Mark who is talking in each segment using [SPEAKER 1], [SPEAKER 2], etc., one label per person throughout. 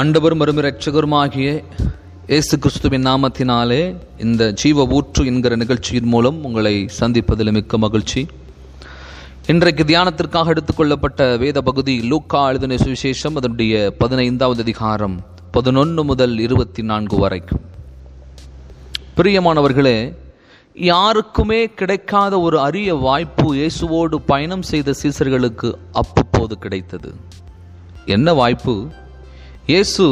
[SPEAKER 1] ஆண்டவரும் மறுமை ரட்சகருமாகிய இயேசு கிறிஸ்துவின் நாமத்தினாலே இந்த ஜீவ ஊற்று என்கிற நிகழ்ச்சியின் மூலம் உங்களை சந்திப்பதில் மிக்க மகிழ்ச்சி. இன்றைக்கு தியானத்திற்காக எடுத்துக்கொள்ளப்பட்ட வேத பகுதி லூக்கா எழுதின சுவிசேஷம் அதனுடைய பதினைந்தாவது அதிகாரம் பதினொன்று முதல் இருபத்தி நான்கு வரைக்கும் பிரியமானவர்களே யாருக்குமே கிடைக்காத ஒரு அரிய வாய்ப்பு இயேசுவோடு பயணம் செய்த சீசர்களுக்கு அப்பப்போது கிடைத்தது. என்ன வாய்ப்பு? இயேசு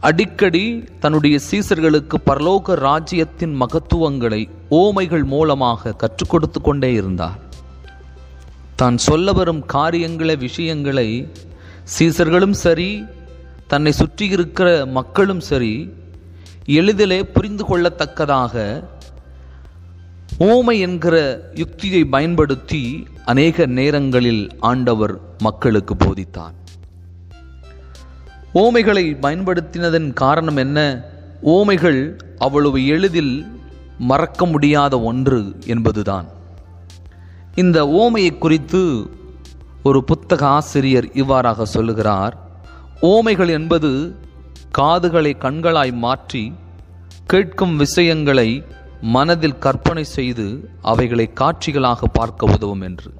[SPEAKER 1] அடிக்கடி தன்னுடைய சீசர்களுக்கு பரலோக ராஜ்யத்தின் மகத்துவங்களை ஓமைகள் மூலமாக கற்றுக் கொடுத்து கொண்டே இருந்தார். தான் சொல்ல வரும் காரியங்களை விஷயங்களை சீசர்களும் சரி தன்னை சுற்றி இருக்கிற மக்களும் சரி எளிதிலே புரிந்து கொள்ளத்தக்கதாக ஓமை என்கிற யுக்தியை பயன்படுத்தி அநேக நேரங்களில் ஆண்டவர் மக்களுக்கு போதித்தார். ஓமைகளை பயன்படுத்தினதன் காரணம் என்ன? ஓமைகள் அவ்வளவு எளிதில் மறக்க முடியாத ஒன்று என்பதுதான். இந்த ஓமையை குறித்து ஒரு புத்தக ஆசிரியர் இவ்வாறாக சொல்லுகிறார். ஓமைகள் என்பது காதுகளை கண்களாய் மாற்றி கேட்கும் விஷயங்களை மனதில் கற்பனை செய்து அவைகளை காட்சிகளாக பார்க்க உதவும் என்று.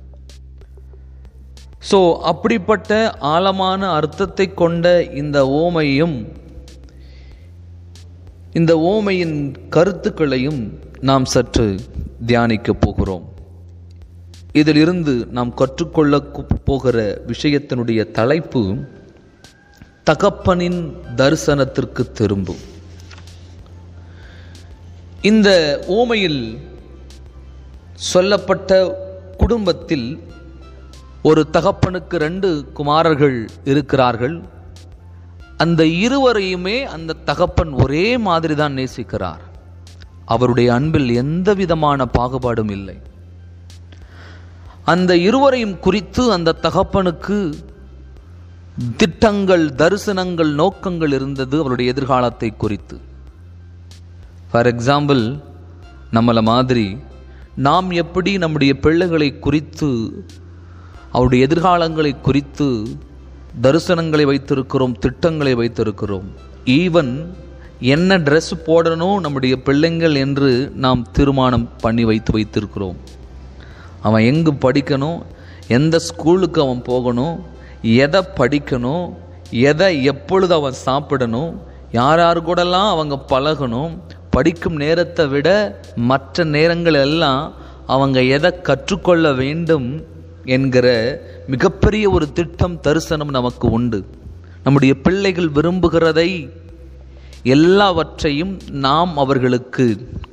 [SPEAKER 1] ஸோ அப்படிப்பட்ட ஆழமான அர்த்தத்தை கொண்ட இந்த ஓமையும் இந்த ஓமையின் கருத்துக்களையும் நாம் சற்று தியானிக்கப் போகிறோம். இதிலிருந்து நாம் கற்றுக்கொள்ள போகிற விஷயத்தினுடைய தலைப்பு தகப்பனின் தரிசனத்திற்கு திரும்பும். இந்த ஓமையில் சொல்லப்பட்ட குடும்பத்தில் ஒரு தகப்பனுக்கு ரெண்டு குமாரர்கள் இருக்கிறார்கள். அந்த இருவரையுமே அந்த தகப்பன் ஒரே மாதிரி தான் நேசிக்கிறார். அவருடைய அன்பில் எந்த விதமான பாகுபாடும் இல்லை. அந்த இருவரையும் குறித்து அந்த தகப்பனுக்கு திட்டங்கள் தரிசனங்கள் நோக்கங்கள் இருந்தது அவருடைய எதிர்காலத்தை குறித்து. ஃபார் எக்ஸாம்பிள் நம்மளை மாதிரி நாம் எப்படி நம்முடைய பிள்ளைகளை குறித்து அவருடைய எதிர்காலங்களை குறித்து தரிசனங்களை வைத்திருக்கிறோம் திட்டங்களை வைத்திருக்கிறோம். ஈவன் என்ன ட்ரெஸ் போடணும் நம்முடைய பிள்ளைங்கள் என்று நாம் தீர்மானம் பண்ணி வைத்து வைத்திருக்கிறோம். அவன் எங்கு படிக்கணும் எந்த ஸ்கூலுக்கு அவன் போகணும் எதை படிக்கணும் எதை எப்பொழுது அவன் சாப்பிடணும் யார் யார் கூடலாம் அவங்க பழகணும் படிக்கும் நேரத்தை விட மற்ற நேரங்கள் எல்லாம் அவங்க எதை கற்றுக்கொள்ள வேண்டும் என்கிற மிகப்பெரிய ஒரு திட்டம் தரிசனம் நமக்கு உண்டு. நம்முடைய பிள்ளைகள் விரும்புகிறதை எல்லாவற்றையும் நாம் அவர்களுக்கு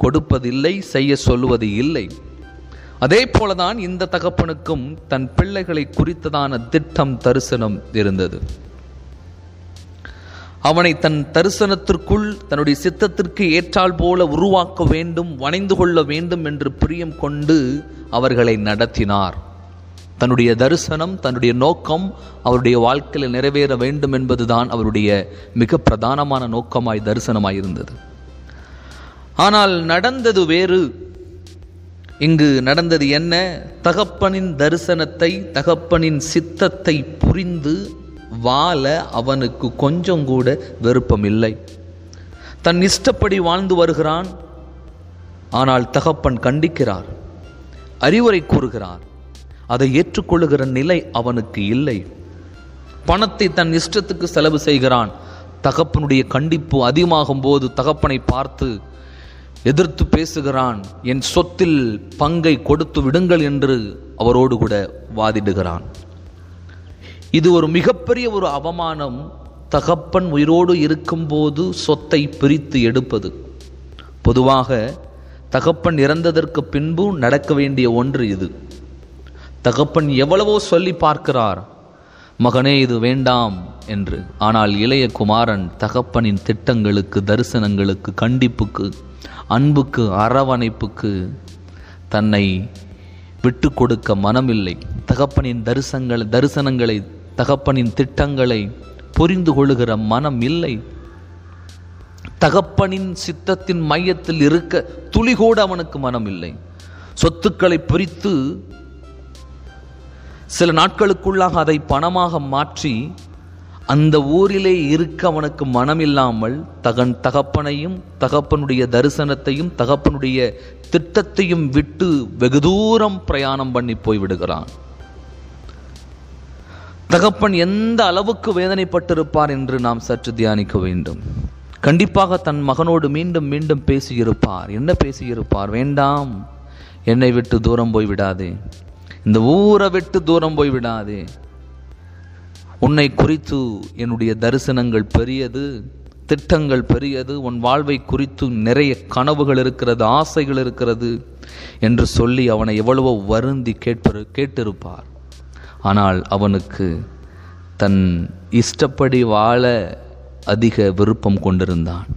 [SPEAKER 1] கொடுப்பதில்லை செய்ய சொல்லுவது இல்லை. அதே போலதான் இந்த தகப்பனுக்கும் தன் பிள்ளைகளை குறித்ததான திட்டம் தரிசனம் இருந்தது. அவனை தன் தரிசனத்திற்குள் தன்னுடைய சித்தத்திற்கு ஏற்றால் போல உருவாக்க வேண்டும் வணைந்து கொள்ள வேண்டும் என்று பிரியம் கொண்டு அவர்களை நடத்தினார். தன்னுடைய தரிசனம் தன்னுடைய நோக்கம் அவருடைய வாழ்க்கையில் நிறைவேற வேண்டும் என்பதுதான் அவருடைய மிக பிரதானமான நோக்கமாய் தரிசனமாய் இருந்தது. ஆனால் நடந்தது வேறு. இங்கு நடந்தது என்ன? தகப்பனின் தரிசனத்தை தகப்பனின் சித்தத்தை புரிந்து வாழ அவனுக்கு கொஞ்சம் கூட விருப்பம் இல்லை தன் இஷ்டப்படி வாழ்ந்து வருகிறான். ஆனால் தகப்பன் கண்டிக்கிறார் அறிவுரை கூறுகிறார். அதை ஏற்றுக்கொள்ளுகிற நிலை அவனுக்கு இல்லை. பணத்தை தன் இஷ்டத்துக்கு செலவு செய்கிறான். தகப்பனுடைய கண்டிப்பு அதிகமாகும் போது தகப்பனை பார்த்து எதிர்த்து பேசுகிறான். என் சொத்தில் பங்கை கொடுத்து விடுங்கள் என்று அவரோடு கூட வாதிடுகிறான். இது ஒரு மிகப்பெரிய ஒரு அவமானம். தகப்பன் உயிரோடு இருக்கும்போது சொத்தை பிரித்து எடுப்பது. பொதுவாக தகப்பன் இறந்ததற்கு பின்பு நடக்க வேண்டிய ஒன்று இது. தகப்பன் எவ்வளவோ சொல்லி பார்க்கிறார். மகனே இது வேண்டாம் என்று. ஆனால் இளைய குமாரன் தகப்பனின் திட்டங்களுக்கு தரிசனங்களுக்கு கண்டிப்புக்கு அன்புக்கு அரவணைப்புக்கு தன்னை விட்டு கொடுக்க மனமில்லை. தகப்பனின் தரிசனங்கள் தரிசனங்களை தகப்பனின் திட்டங்களை புரிந்து கொள்ளுகிற மனம் இல்லை தகப்பனின் சித்தத்தின் மையத்தில் இருக்க துளிகூட அவனுக்கு மனம் இல்லை சொத்துக்களை பிரித்து சில நாட்களுக்குள்ளாக அதை பணமாக மாற்றி அந்த ஊரிலே இருக்க அவனுக்கு மனமில்லாமல் தகன் தகப்பனையும் தகப்பனுடைய தரிசனத்தையும் தகப்பனுடைய திட்டத்தையும் விட்டு வெகு தூரம் பிரயாணம் பண்ணி போய் விடுகிறான். தகப்பன் எந்த அளவுக்கு வேதனைப்பட்டிருப்பார் என்று நாம் சற்று தியானிக்க வேண்டும். கண்டிப்பாக தன் மகனோடு மீண்டும் மீண்டும் பேசியிருப்பார். என்ன பேசியிருப்பார்? வேண்டாம். என்னை விட்டு தூரம் போய் விடாதே. இந்த ஊரை விட்டு தூரம் போய் விடாதே. உன்னை குறித்து என்னுடைய தரிசனங்கள் பெரியது திட்டங்கள் பெரியது உன் வாழ்வை குறித்து நிறைய கனவுகள் இருக்கிறது ஆசைகள் இருக்கிறது என்று சொல்லி அவனை எவ்வளவோ வருந்தி கேட்பரு கேட்டிருப்பார். ஆனால் அவனுக்கு தன் இஷ்டப்படி வாழ அதிக விருப்பம் கொண்டிருந்தான்.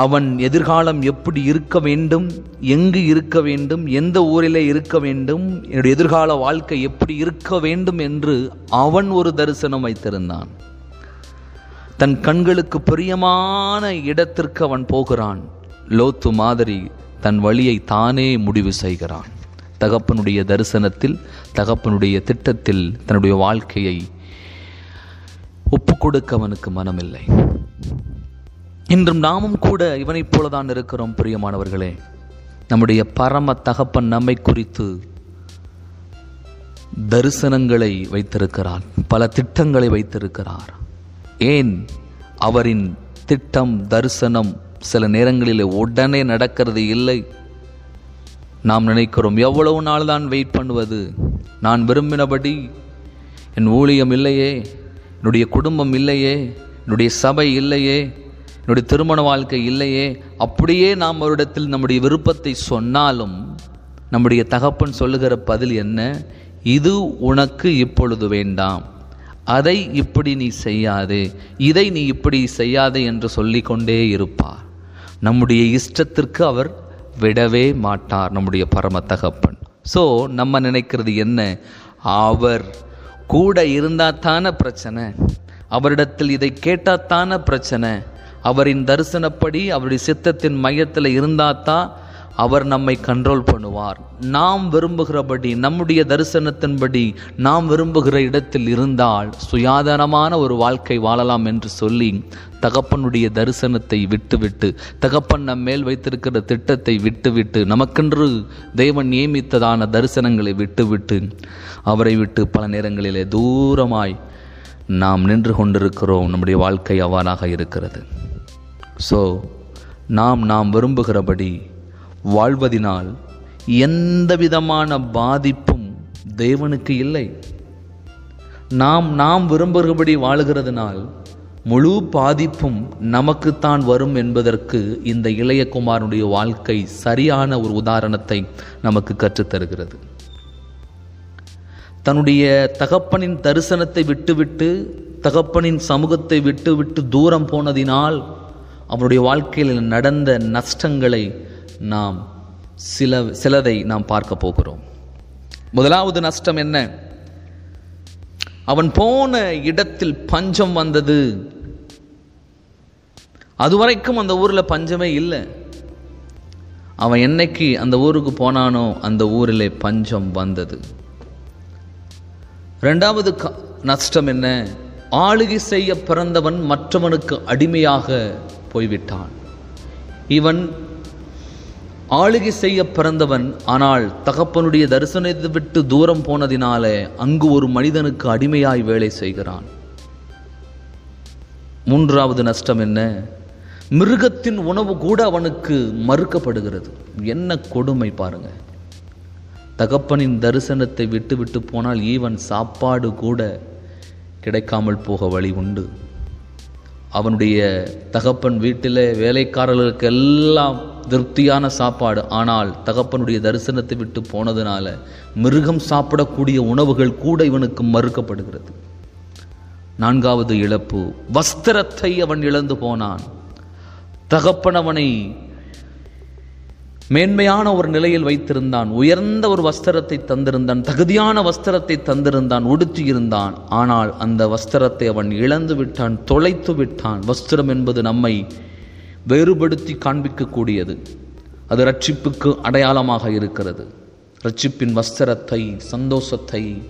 [SPEAKER 1] அவன் எதிர்காலம் எப்படி இருக்க வேண்டும் எங்கு இருக்க வேண்டும் எந்த ஊரிலே இருக்க வேண்டும் என்னுடைய எதிர்கால வாழ்க்கை எப்படி இருக்க வேண்டும் என்று அவன் ஒரு தரிசனம் வைத்திருந்தான். தன் கண்களுக்கு பிரியமான இடத்திற்கு அவன் போகிறான். லோத்து மாதிரி தன் வழியை தானே முடிவு செய்கிறான். தகப்பனுடைய தரிசனத்தில் தகப்பனுடைய திட்டத்தில் தன்னுடைய வாழ்க்கையை ஒப்பு கொடுக்க அவனுக்கு மனமில்லை. இன்றும் நாமும் கூட இவனைப் போலதான் இருக்கிறோம் பிரியமானவர்களே. நம்முடைய பரம தகப்பன் நம்மை குறித்து தரிசனங்களை வைத்திருக்கிறார் பல திட்டங்களை வைத்திருக்கிறார். ஏன்? அவரின் திட்டம் தரிசனம் சில நேரங்களில் உடனே நடக்கிறது இல்லை. நாம் நினைக்கிறோம் எவ்வளவு நாள் தான் வெயிட் பண்ணுவது? நான் விரும்பினபடி என் ஊழியம் இல்லையே என்னுடைய குடும்பம் இல்லையே என்னுடைய சபை இல்லையே என்னுடைய திருமண வாழ்க்கை இல்லையே அப்படியே நாம் அவரிடத்தில் நம்முடைய விருப்பத்தை சொன்னாலும் நம்முடைய தகப்பன் சொல்லுகிற பதில் என்ன? இது உனக்கு இப்பொழுது வேண்டாம். அதை இப்படி நீ செய்யாதே இதை நீ இப்படி செய்யாதே என்று சொல்லிக்கொண்டே இருப்பார். நம்முடைய இஷ்டத்திற்கு அவர் விடவே மாட்டார் நம்முடைய பரம தகப்பன். ஸோ நம்ம நினைக்கிறது என்ன? அவர் கூட இருந்தால் தானே பிரச்சனை அவரிடத்தில் இதை கேட்டால் தானே பிரச்சனை அவரின் தரிசனப்படி அவருடைய சித்தத்தின் மையத்தில் இருந்தாதான் அவர் நம்மை கண்ட்ரோல் பண்ணுவார். நாம் விரும்புகிறபடி நம்முடைய தரிசனத்தின்படி நாம் விரும்புகிற இடத்தில் இருந்தால் சுயாதனமான ஒரு வாழ்க்கை வாழலாம் என்று சொல்லி தகப்பனுடைய தரிசனத்தை விட்டுவிட்டு தகப்பன் நம் மேல் வைத்திருக்கிற திட்டத்தை விட்டுவிட்டு நமக்கென்று தேவன் நியமித்ததான தரிசனங்களை விட்டுவிட்டு அவரை விட்டு பல நேரங்களிலே தூரமாய் நாம் நின்று கொண்டிருக்கிறோம். நம்முடைய வாழ்க்கை அவ்வாறாக இருக்கிறது. ஸோ நாம் நாம் விரும்புகிறபடி வாழ்வதினால் எந்த விதமான பாதிப்பும் தேவனுக்கு இல்லை. நாம் நாம் விரும்புகிறபடி வாழுகிறதுனால் முழு பாதிப்பும் நமக்குத்தான் வரும் என்பதற்கு இந்த இளையகுமாரனுடைய வாழ்க்கை சரியான ஒரு உதாரணத்தை நமக்கு கற்றுத்தருகிறது. தன்னுடைய தகப்பனின் தரிசனத்தை விட்டுவிட்டு தகப்பனின் சமூகத்தை விட்டுவிட்டு தூரம் போனதினால் அவனுடைய வாழ்க்கையில் நடந்த நஷ்டங்களை நாம் சில சிலதை நாம் பார்க்க போகிறோம். முதலாவது நஷ்டம் என்ன? அவன் போன இடத்தில் பஞ்சம் வந்தது. அதுவரைக்கும் அந்த ஊரில் பஞ்சமே இல்லை. அவன் என்னைக்கு அந்த ஊருக்கு போனானோ அந்த ஊரில் பஞ்சம் வந்தது. ரெண்டாவது க- நஷ்டம் என்ன? ஆளுகை செய்ய பிறந்தவன் மற்றவனுக்கு அடிமையாக போய்விட்டான். இவன் ஆளுகை செய்ய பிறந்தவன் ஆனால் தகப்பனுடைய தரிசனத்தை விட்டு தூரம் போனதினாலே அங்கு ஒரு மனிதனுக்கு அடிமையாய் வேலை செய்கிறான். மூன்றாவது நஷ்டம் என்ன? மிருகத்தின் உணவு கூட அவனுக்கு மறுக்கப்படுகிறது. என்ன கொடுமை பாருங்க. தகப்பனின் தரிசனத்தை விட்டு விட்டு போனால் ஈவன் சாப்பாடு கூட கிடைக்காமல் போக வழி உண்டு. அவனுடைய தகப்பன் வீட்டில் வேலைக்காரர்களுக்கு எல்லாம் திருப்தியான சாப்பாடு. ஆனால் தகப்பனுடைய தரிசனத்தை விட்டு போனதுனால மிருகம் சாப்பிடக்கூடிய உணவுகள் கூட இவனுக்கு மறுக்கப்படுகிறது. நான்காவது இழப்பு வஸ்திரத்தை அவன் இழந்து போனான். தகப்பன் அவனை மேன்மையான ஒரு நிலையில் வைத்திருந்தான் உயர்ந்த ஒரு வஸ்திரத்தை தந்திருந்தான் தகுதியான வஸ்திரத்தை தந்திருந்தான் உடுத்தியிருந்தான். ஆனால் அந்த வஸ்திரத்தை அவன் இழந்து விட்டான் தொலைத்து விட்டான். வஸ்திரம் என்பது நம்மை வேறுபடுத்தி காண்பிக்கக்கூடியது. அது ரட்சிப்புக்கு அடையாளமாக இருக்கிறது. ரட்சிப்பின் வஸ்திரத்தை சந்தோஷத்தை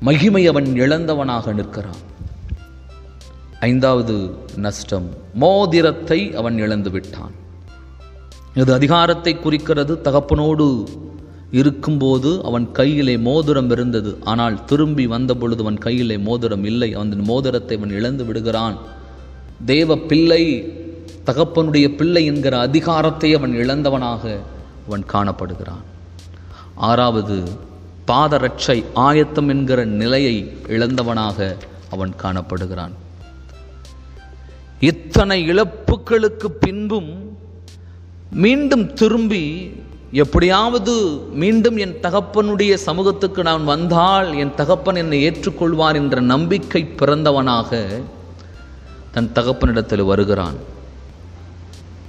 [SPEAKER 1] மகிமை அவன் இழந்தவனாக நிற்கிறான். ஐந்தாவது நஷ்டம் மோதிரத்தை அவன் இழந்து விட்டான். இது அதிகாரத்தை குறிக்கிறது தகப்பனோடு இருக்கும்போது அவன் கையிலே மோதிரம் இருந்தது. ஆனால் திரும்பி வந்த பொழுது அவன் கையிலே மோதிரம் இல்லை. அந்த மோதிரத்தை அவன் இழந்து விடுகிறான். தேவ பிள்ளை தகப்பனுடைய பிள்ளை என்கிற அதிகாரத்தை அவன் இழந்தவனாக அவன் காணப்படுகிறான். ஆறாவது பாதரட்சை ஆயத்தம் என்கிற நிலையை இழந்தவனாக அவன் காணப்படுகிறான். இத்தனை இழப்புகளுக்கு பின்பும் மீண்டும் திரும்பி எப்படியாவது மீண்டும் என் தகப்பனுடைய சமூகத்துக்கு நான் வந்தால் என் தகப்பன் என்னை ஏற்றுக்கொள்வார் என்ற நம்பிக்கை பிறந்தவனாக தன் தகப்பனிடத்தில் வருகிறான்.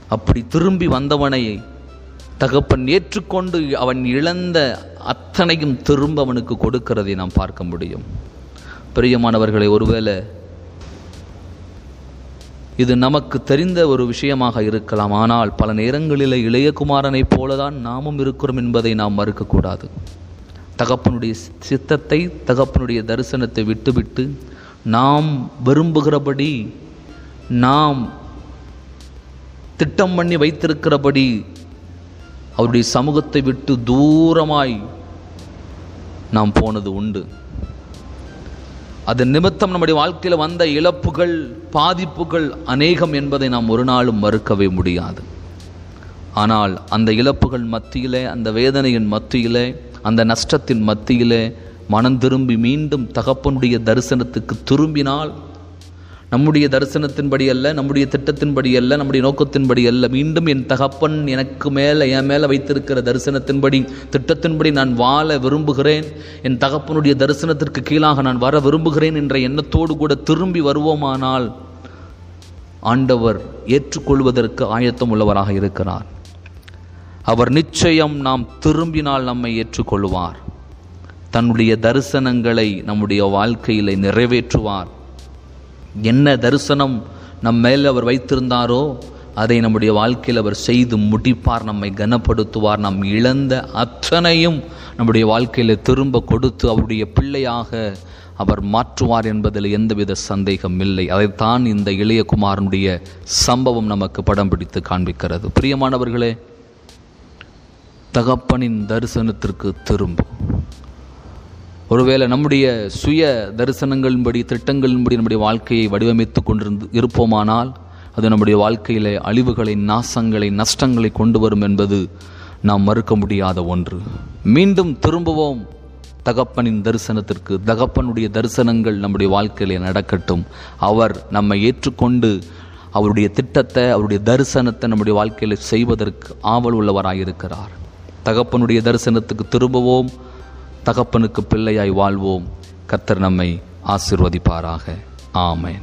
[SPEAKER 1] அப்படி திரும்பி வந்தவனை தகப்பன் ஏற்றுக்கொண்டு அவன் இழந்த அத்தனையும் திரும்ப அவனுக்கு கொடுக்கிறதை நாம் பார்க்க முடியும். பிரியமானவர்களை ஒருவேளை இது நமக்கு தெரிந்த ஒரு விஷயமாக இருக்கலாம். ஆனால் பல நேரங்களில் இளையகுமாரனைப் போலதான் நாமும் இருக்கிறோம் என்பதை நாம் மறுக்கக்கூடாது. தகப்பனுடைய சித்தத்தை தகப்பனுடைய தரிசனத்தை விட்டுவிட்டு நாம் விரும்புகிறபடி நாம் திட்டம் பண்ணி வைத்திருக்கிறபடி அவருடைய சமூகத்தை விட்டு தூரமாய் நாம் போனது உண்டு. அதன் நிமித்தம் நம்முடைய வாழ்க்கையில் வந்த இழப்புகள் பாதிப்புகள் அநேகம் என்பதை நாம் ஒரு நாளும் மறுக்கவே முடியாது. ஆனால் அந்த இழப்புகள் மத்தியிலே அந்த வேதனையின் மத்தியிலே அந்த நஷ்டத்தின் மத்தியிலே மனம் திரும்பி மீண்டும் தகப்பனுடைய தரிசனத்துக்கு திரும்பினால் நம்முடைய தரிசனத்தின்படி அல்ல நம்முடைய திட்டத்தின்படி அல்ல நம்முடைய நோக்கத்தின்படி அல்ல. மீண்டும் என் தகப்பன் எனக்கு மேலே என் மேலே வைத்திருக்கிற தரிசனத்தின்படி திட்டத்தின்படி நான் வாழ விரும்புகிறேன். என் தகப்பனுடைய தரிசனத்திற்கு கீழாக நான் வர விரும்புகிறேன் என்ற எண்ணத்தோடு கூட திரும்பி வருவோமானால் ஆண்டவர் ஏற்றுக்கொள்வதற்கு ஆயத்தம் உள்ளவராக இருக்கிறார். அவர் நிச்சயம் நாம் திரும்பினால் நம்மை ஏற்றுக்கொள்வார். தன்னுடைய தரிசனங்களை நம்முடைய வாழ்க்கையிலே நிறைவேற்றுவார். என்ன தரிசனம் நம் மேல் அவர் வைத்திருந்தாரோ அதை நம்முடைய வாழ்க்கையில் அவர் செய்து முடிப்பார் நம்மை கனப்படுத்துவார். நாம் இழந்த அத்தனையும் நம்முடைய வாழ்க்கையில் திரும்ப கொடுத்து அவருடைய பிள்ளையாக அவர் மாற்றுவார் என்பதில் எந்தவித சந்தேகம் இல்லை. அதைத்தான் இந்த இளையகுமாரனுடைய சம்பவம் நமக்கு படம் பிடித்து காண்பிக்கிறது. பிரியமானவர்களே தகப்பனின் தரிசனத்திற்கு திரும்பும். ஒருவேளை நம்முடைய சுய தரிசனங்களின்படி திட்டங்களின்படி நம்முடைய வாழ்க்கையை வடிவமைத்து கொண்டிருந்து இருப்போமானால் அது நம்முடைய வாழ்க்கையிலே அழிவுகளை நாசங்களை நஷ்டங்களை கொண்டு வரும் என்பது நாம் மறுக்க முடியாத ஒன்று. மீண்டும் திரும்பவும். தகப்பனின் தரிசனத்திற்கு தகப்பனுடைய தரிசனங்கள் நம்முடைய வாழ்க்கையிலே நடக்கட்டும். அவர் நம்மை ஏற்றுக்கொண்டு அவருடைய திட்டத்தை அவருடைய தரிசனத்தை நம்முடைய வாழ்க்கையில் செய்வதற்கு ஆவல் உள்ளவராயிருக்கிறார் தகப்பனுடைய தரிசனத்துக்கு திரும்பவும். தகப்பனுக்கு பிள்ளையாய் வாழ்வோம். கத்தர் நம்மை ஆசிர்வதிப்பாராக. ஆமேன்.